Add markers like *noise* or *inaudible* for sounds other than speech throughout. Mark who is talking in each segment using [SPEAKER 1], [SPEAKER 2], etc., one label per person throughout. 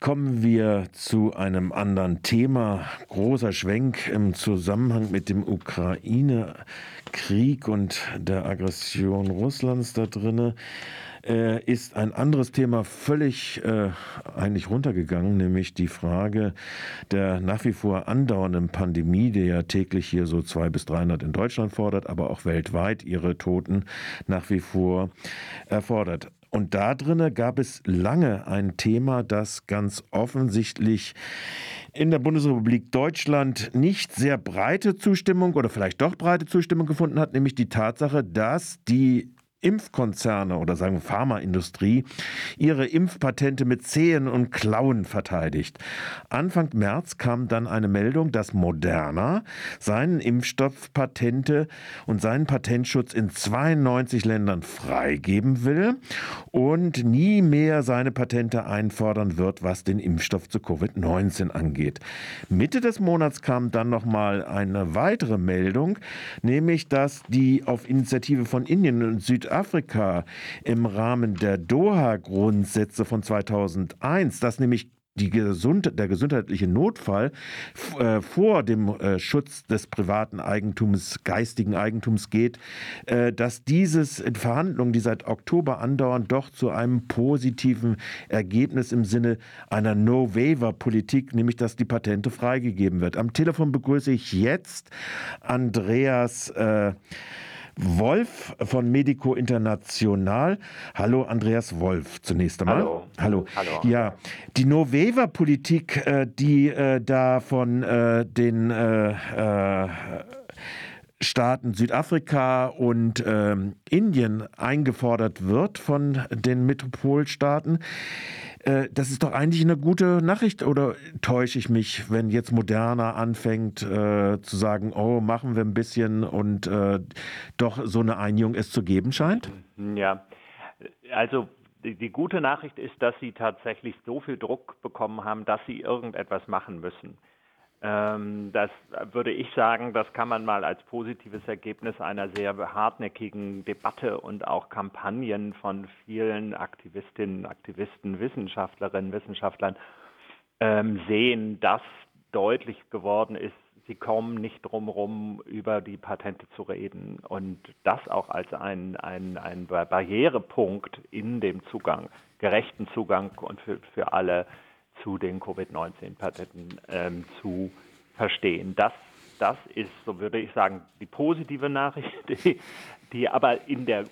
[SPEAKER 1] Kommen wir zu einem anderen Thema. Großer Schwenk im Zusammenhang mit dem Ukraine-Krieg und der Aggression Russlands da drinne äh, ist ein anderes Thema völlig äh, eigentlich runtergegangen, nämlich die Frage der nach wie vor andauernden Pandemie, die ja täglich hier so zwei bis 300 in Deutschland fordert, aber auch weltweit ihre Toten nach wie vor erfordert. Und da drinne gab es lange ein Thema, das ganz offensichtlich in der Bundesrepublik Deutschland nicht sehr breite Zustimmung oder vielleicht doch breite Zustimmung gefunden hat, nämlich die Tatsache, dass die Impfkonzerne oder sagen wir Pharmaindustrie ihre Impfpatente mit Zehen und Klauen verteidigt. Anfang März kam dann eine Meldung, dass Moderna seinen Impfstoffpatente und seinen Patentschutz in 92 Ländern freigeben will und nie mehr seine Patente einfordern wird, was den Impfstoff zu Covid-19 angeht. Mitte des Monats kam dann noch mal eine weitere Meldung, nämlich dass die auf Initiative von Indien und Süd Südafrika im Rahmen der Doha-Grundsätze von 2001, dass nämlich Gesund der gesundheitliche Notfall äh, vor dem äh, Schutz des privaten Eigentums, geistigen Eigentums geht, äh, dass dieses in Verhandlungen, die seit Oktober andauern, doch zu einem positiven Ergebnis im Sinne einer No-Waiver-Politik, nämlich dass die Patente freigegeben wird. Am Telefon begrüße ich jetzt Andreas äh, Wolf von Medico International. Hallo Andreas Wolf zunächst einmal.
[SPEAKER 2] Hallo.
[SPEAKER 1] Hallo.
[SPEAKER 2] Hallo.
[SPEAKER 1] Ja, die Noveva-Politik, äh, die äh, da von äh, den Staaten Südafrika und ähm, Indien eingefordert wird von den Metropolstaaten, äh, das ist doch eigentlich eine gute Nachricht oder täusche ich mich, wenn jetzt Moderna anfängt äh, zu sagen, oh, machen wir ein bisschen und äh, doch so eine Einigung es zu geben scheint?
[SPEAKER 2] Ja, also die, die, gute Nachricht ist, dass sie tatsächlich so viel Druck bekommen haben, dass sie irgendetwas machen müssen. Ähm, das würde ich sagen, das kann man mal als positives Ergebnis einer sehr hartnäckigen Debatte und auch Kampagnen von vielen Aktivistinnen, Aktivisten, Wissenschaftlerinnen, Wissenschaftlern ähm, sehen, dass deutlich geworden ist, sie kommen nicht drumherum, über die Patente zu reden. Und das auch als ein, ein, ein Barrierepunkt in dem Zugang, gerechten Zugang und für, für alle zu den Covid-19-Patenten ähm, zu verstehen. Das, das ist, so würde ich sagen, die positive *laughs* Nachricht, die, die aber in der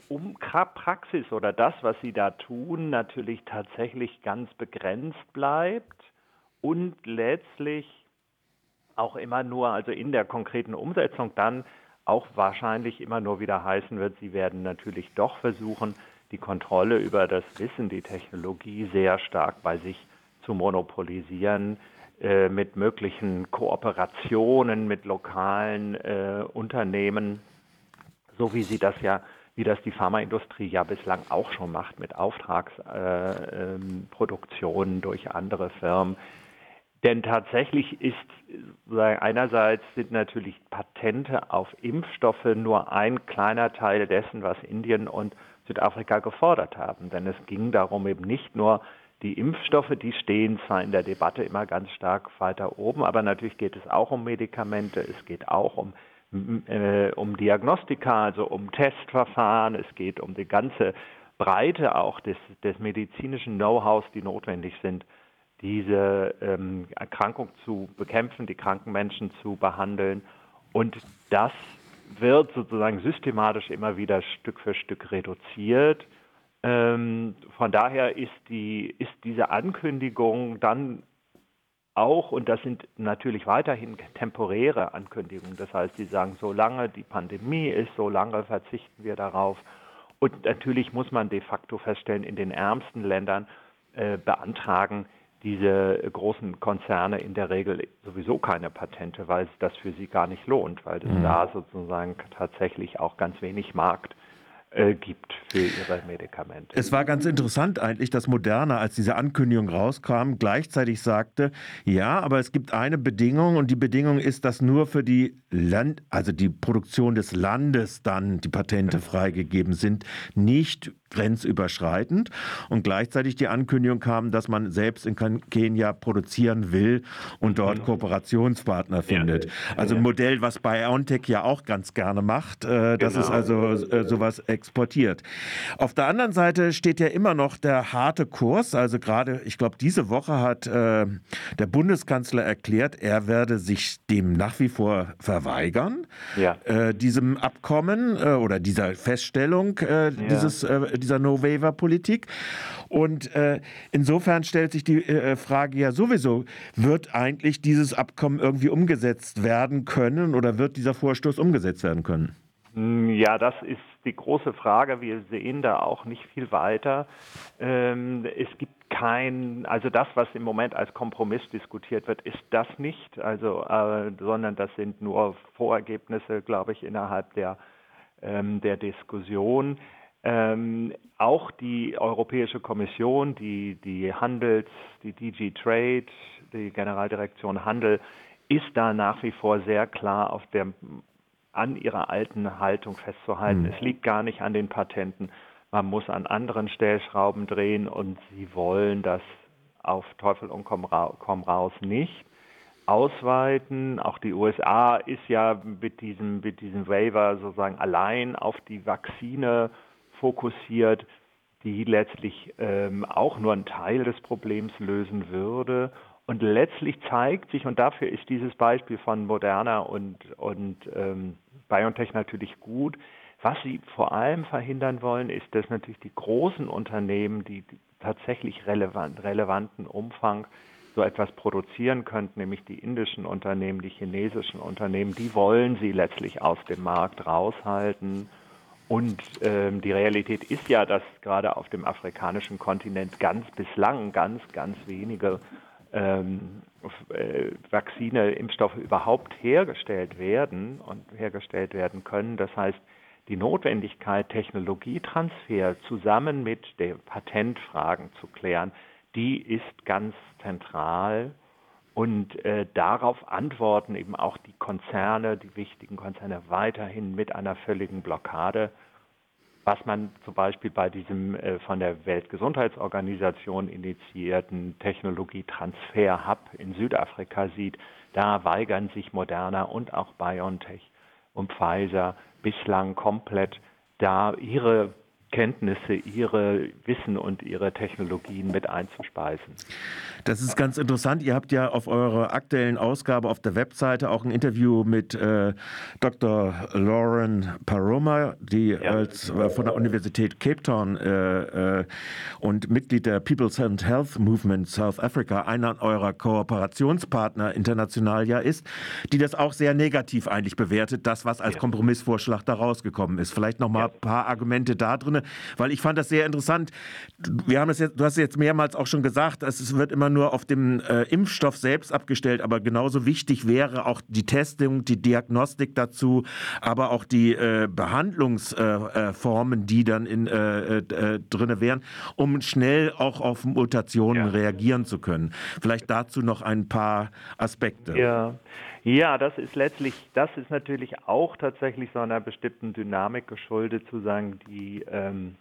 [SPEAKER 2] Praxis oder das, was Sie da tun, natürlich tatsächlich ganz begrenzt bleibt und letztlich auch immer nur, also in der konkreten Umsetzung dann auch wahrscheinlich immer nur wieder heißen wird, Sie werden natürlich doch versuchen, die Kontrolle über das Wissen, die Technologie sehr stark bei sich zu zu monopolisieren äh, mit möglichen Kooperationen mit lokalen äh, Unternehmen, so wie sie das ja, wie das die Pharmaindustrie ja bislang auch schon macht mit Auftragsproduktionen äh, ähm, durch andere Firmen. Denn tatsächlich ist einerseits sind natürlich Patente auf Impfstoffe nur ein kleiner Teil dessen, was Indien und Südafrika gefordert haben. Denn es ging darum, eben nicht nur die Impfstoffe, die stehen zwar in der Debatte immer ganz stark weiter oben, aber natürlich geht es auch um Medikamente, es geht auch um, äh, um Diagnostika, also um Testverfahren, es geht um die ganze Breite auch des, des medizinischen Know-hows, die notwendig sind, diese ähm, Erkrankung zu bekämpfen, die kranken Menschen zu behandeln. Und das wird sozusagen systematisch immer wieder Stück für Stück reduziert. Ähm, von daher ist, die, ist diese Ankündigung dann auch, und das sind natürlich weiterhin temporäre Ankündigungen, das heißt, sie sagen, solange die Pandemie ist, solange verzichten wir darauf. Und natürlich muss man de facto feststellen, in den ärmsten Ländern äh, beantragen diese großen Konzerne in der Regel sowieso keine Patente, weil es das für sie gar nicht lohnt, weil es mhm. da sozusagen tatsächlich auch ganz wenig Markt äh, gibt für ihre Medikamente.
[SPEAKER 1] Es war ganz interessant eigentlich, dass Moderna, als diese Ankündigung rauskam, gleichzeitig sagte, ja, aber es gibt eine Bedingung und die Bedingung ist, dass nur für die Land, also die Produktion des Landes dann die Patente freigegeben sind, nicht grenzüberschreitend. Und gleichzeitig die Ankündigung kam, dass man selbst in Kenia produzieren will und dort mhm. Kooperationspartner findet. Also ein Modell, was BioNTech ja auch ganz gerne macht, äh, das ist genau. also äh, sowas exportiert. Auf der anderen Seite steht ja immer noch der harte Kurs. Also gerade, ich glaube, diese Woche hat äh, der Bundeskanzler erklärt, er werde sich dem nach wie vor verweigern, ja. äh, diesem Abkommen äh, oder dieser Feststellung äh, ja. dieses, äh, dieser No-Waiver-Politik. Und insofern stellt sich die Frage ja sowieso, wird eigentlich dieses Abkommen irgendwie umgesetzt werden können oder wird dieser Vorstoß umgesetzt werden können?
[SPEAKER 2] Hm, ja, das ist die große Frage. Wir sehen da auch nicht viel weiter. Ähm, es gibt kein, also das, was im Moment als Kompromiss diskutiert wird, ist das nicht, also, äh, sondern das sind nur Vorergebnisse, glaube ich, innerhalb der, ähm, der Diskussion. Ähm, auch die Europäische Kommission, die, die Handels, die DG Trade, die Generaldirektion Handel, ist da nach wie vor sehr klar auf der an ihrer alten Haltung festzuhalten. Mhm. Es liegt gar nicht an den Patenten. Man muss an anderen Stellschrauben drehen und sie wollen das auf Teufel und komm, raus nicht ausweiten. Auch die USA ist ja mit diesem, mit diesem Waiver sozusagen allein auf die Vakzine fokussiert, die letztlich ähm, auch nur einen Teil des Problems lösen würde. Und letztlich zeigt sich, und dafür ist dieses Beispiel von Moderna und, und ähm, BioNTech natürlich gut. Was sie vor allem verhindern wollen, ist, dass natürlich die großen Unternehmen, die tatsächlich relevant, relevanten Umfang so etwas produzieren könnten, nämlich die indischen Unternehmen, die chinesischen Unternehmen, die wollen sie letztlich aus dem Markt raushalten. Und ähm, die Realität ist ja, dass gerade auf dem afrikanischen Kontinent ganz bislang ganz, ganz wenige ähm, äh, Vakzine, Impfstoffe überhaupt hergestellt werden und hergestellt werden können. Das heißt, die Notwendigkeit, Technologietransfer zusammen mit den Patentfragen zu klären, die ist ganz zentral. Und äh, darauf antworten eben auch die Konzerne, die wichtigen Konzerne weiterhin mit einer völligen Blockade was man zum Beispiel bei diesem äh, von der Weltgesundheitsorganisation initiierten Technologietransfer-Hub in Südafrika sieht, da weigern sich Moderna und auch BioNTech und Pfizer bislang komplett da ihre Kenntnisse, ihre Wissen und ihre Technologien mit einzuspeisen.
[SPEAKER 1] Das ist ganz interessant. Ihr habt ja auf eurer aktuellen Ausgabe auf der Webseite auch ein Interview mit äh, Dr. Lauren Paroma, die ja. als äh, von der Universität Cape Town äh, äh und Mitglied der People's and Health Movement South Africa, einer eurer Kooperationspartner international ja ist, die das auch sehr negativ eigentlich bewertet, das was als ja. Kompromissvorschlag da rausgekommen ist. Vielleicht noch mal ja. ein paar Argumente da drin, weil ich fand das sehr interessant. Wir haben das jetzt, du hast es jetzt mehrmals auch schon gesagt, es wird immer nur auf dem äh, Impfstoff selbst abgestellt, aber genauso wichtig wäre auch die Testung, die Diagnostik dazu, aber auch die äh, Behandlungsformen, äh, die dann in, äh, äh, drin wären, um schnell auch auf Mutationen ja. reagieren zu können. Vielleicht dazu noch ein paar Aspekte.
[SPEAKER 2] Ja. Ja, das ist letztlich, das ist natürlich auch tatsächlich so einer bestimmten Dynamik geschuldet, zu sagen, die, ähm,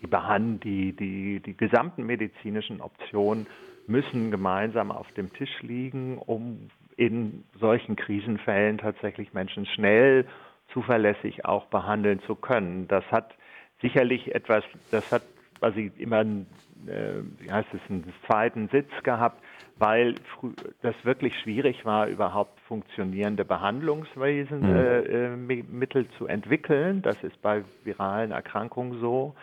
[SPEAKER 2] die, Behand die, die, die gesamten medizinischen Optionen müssen gemeinsam auf dem Tisch liegen, um in solchen Krisenfällen tatsächlich Menschen schnell, zuverlässig auch behandeln zu können. Das hat sicherlich etwas, das hat quasi immer, äh, wie heißt es, einen zweiten Sitz gehabt, weil das wirklich schwierig war, überhaupt funktionierende Behandlungswesen mhm. äh, äh, Mittel zu entwickeln. Das ist bei viralen Erkrankungen so.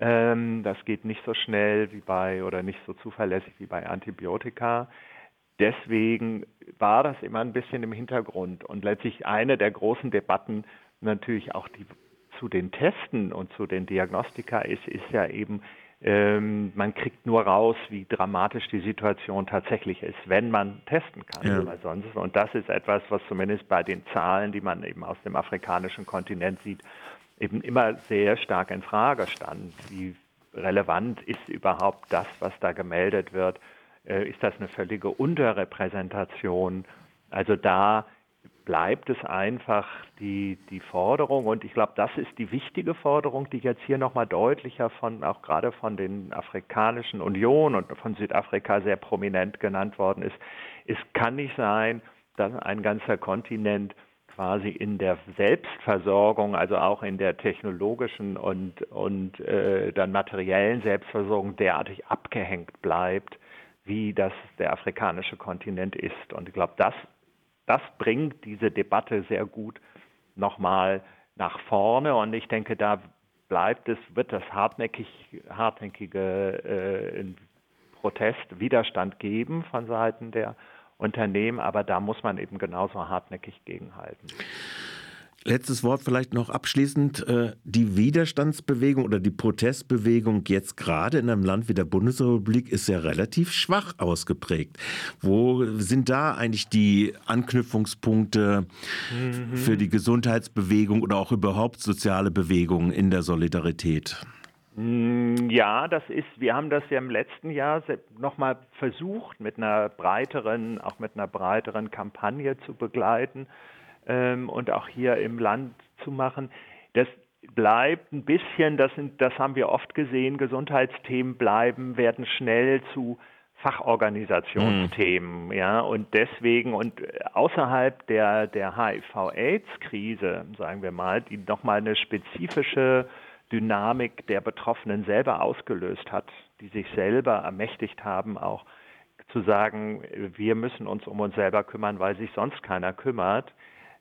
[SPEAKER 2] Ähm, das geht nicht so schnell wie bei oder nicht so zuverlässig wie bei Antibiotika. Deswegen war das immer ein bisschen im Hintergrund. Und letztlich eine der großen Debatten natürlich auch die zu den Testen und zu den Diagnostika ist, ist ja eben, ähm, man kriegt nur raus, wie dramatisch die Situation tatsächlich ist, wenn man testen kann. Ja. sonst, und das ist etwas, was zumindest bei den Zahlen, die man eben aus dem afrikanischen Kontinent sieht, eben immer sehr stark in Frage stand. Wie relevant ist überhaupt das, was da gemeldet wird? Äh, ist das eine völlige Unterrepräsentation? Also da bleibt es einfach die, die Forderung und ich glaube, das ist die wichtige Forderung, die jetzt hier nochmal deutlicher von, auch gerade von den Afrikanischen Union und von Südafrika sehr prominent genannt worden ist. Es kann nicht sein, dass ein ganzer Kontinent quasi in der Selbstversorgung, also auch in der technologischen und, und äh, dann materiellen Selbstversorgung derartig abgehängt bleibt, wie das der afrikanische Kontinent ist. Und ich glaube, das das bringt diese Debatte sehr gut nochmal nach vorne. Und ich denke, da bleibt es, wird das hartnäckig, hartnäckige äh, Protest, Widerstand geben von Seiten der Unternehmen, aber da muss man eben genauso hartnäckig gegenhalten.
[SPEAKER 1] Letztes Wort vielleicht noch abschließend. Äh, die Widerstandsbewegung oder die Protestbewegung jetzt gerade in einem Land wie der Bundesrepublik ist ja relativ schwach ausgeprägt. Wo sind da eigentlich die Anknüpfungspunkte mhm. für die Gesundheitsbewegung oder auch überhaupt soziale Bewegungen in der Solidarität?
[SPEAKER 2] Mm, ja, das ist, wir haben das ja im letzten Jahr nochmal versucht, mit einer breiteren, auch mit einer breiteren Kampagne zu begleiten ähm, und auch hier im Land zu machen. Das bleibt ein bisschen, das, sind, das haben wir oft gesehen, Gesundheitsthemen bleiben, werden schnell zu Fachorganisationsthemen, mhm. ja, und deswegen und außerhalb der, der HIV-Aids-Krise, sagen wir mal, die nochmal eine spezifische Dynamik der Betroffenen selber ausgelöst hat, die sich selber ermächtigt haben, auch zu sagen, wir müssen uns um uns selber kümmern, weil sich sonst keiner kümmert,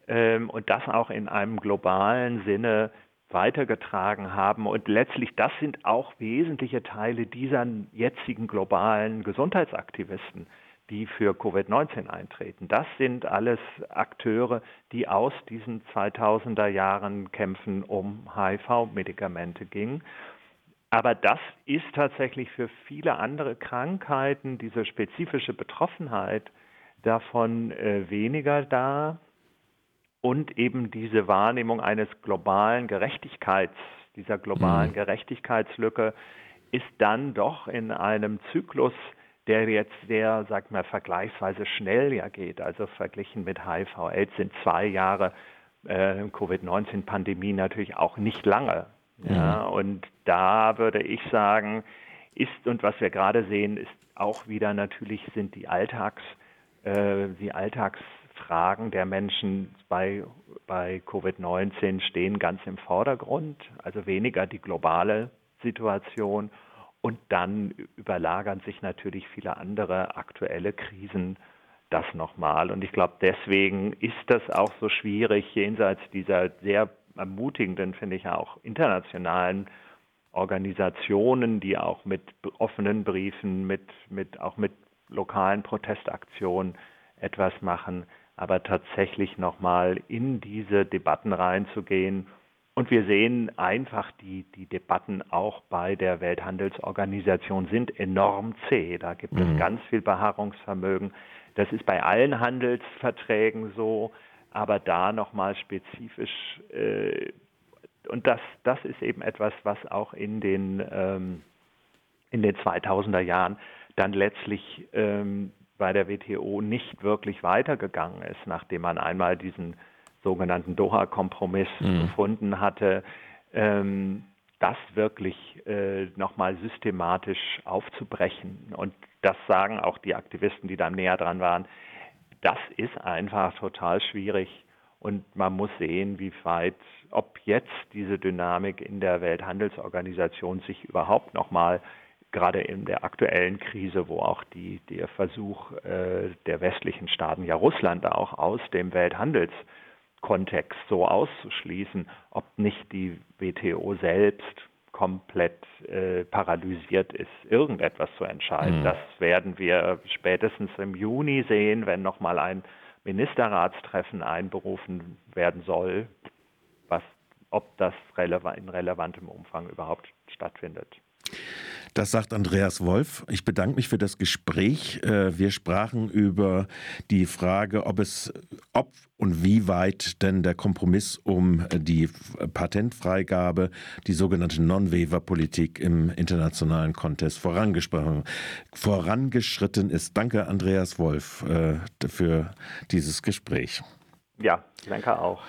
[SPEAKER 2] ähm, und das auch in einem globalen Sinne weitergetragen haben. Und letztlich, das sind auch wesentliche Teile dieser jetzigen globalen Gesundheitsaktivisten, die für Covid-19 eintreten. Das sind alles Akteure, die aus diesen 2000er Jahren Kämpfen um HIV-Medikamente gingen. Aber das ist tatsächlich für viele andere Krankheiten, diese spezifische Betroffenheit davon äh, weniger da und eben diese Wahrnehmung eines globalen Gerechtigkeits, dieser globalen mhm. Gerechtigkeitslücke ist dann doch in einem Zyklus, der jetzt sehr, sag mal, vergleichsweise schnell ja geht. Also verglichen mit HIV-AIDS sind zwei Jahre äh, Covid-19-Pandemie natürlich auch nicht lange. Mhm. Ja, und da würde ich sagen, ist und was wir gerade sehen, ist auch wieder natürlich sind die Alltags, äh, die Alltags Fragen der Menschen bei, bei Covid-19 stehen ganz im Vordergrund, also weniger die globale Situation. Und dann überlagern sich natürlich viele andere aktuelle Krisen das nochmal. Und ich glaube, deswegen ist das auch so schwierig, jenseits dieser sehr ermutigenden, finde ich auch internationalen Organisationen, die auch mit offenen Briefen, mit, mit, auch mit lokalen Protestaktionen etwas machen, aber tatsächlich nochmal in diese Debatten reinzugehen. Und wir sehen einfach, die, die Debatten auch bei der Welthandelsorganisation sind enorm zäh. Da gibt mhm. es ganz viel Beharrungsvermögen. Das ist bei allen Handelsverträgen so, aber da nochmal spezifisch. Äh, und das, das ist eben etwas, was auch in den, ähm, in den 2000er Jahren dann letztlich ähm, bei der WTO nicht wirklich weitergegangen ist, nachdem man einmal diesen sogenannten Doha-Kompromiss mhm. gefunden hatte, ähm, das wirklich äh, nochmal systematisch aufzubrechen. Und das sagen auch die Aktivisten, die da näher dran waren. Das ist einfach total schwierig. Und man muss sehen, wie weit, ob jetzt diese Dynamik in der Welthandelsorganisation sich überhaupt nochmal gerade in der aktuellen Krise, wo auch die, der Versuch äh, der westlichen Staaten, ja Russland auch aus dem Welthandelskontext so auszuschließen, ob nicht die WTO selbst komplett äh, paralysiert ist, irgendetwas zu entscheiden. Mhm. Das werden wir spätestens im Juni sehen, wenn nochmal ein Ministerratstreffen einberufen werden soll, was, ob das releva in relevantem Umfang überhaupt stattfindet.
[SPEAKER 1] Das sagt Andreas Wolf. Ich bedanke mich für das Gespräch. Äh, wir sprachen über die Frage, ob es, ob und wie weit denn der Kompromiss um die Patentfreigabe, die sogenannte Non-Waiver-Politik im internationalen Contest vorangeschritten ist. Danke, Andreas Wolf, äh, für dieses Gespräch.
[SPEAKER 2] Ja, danke auch.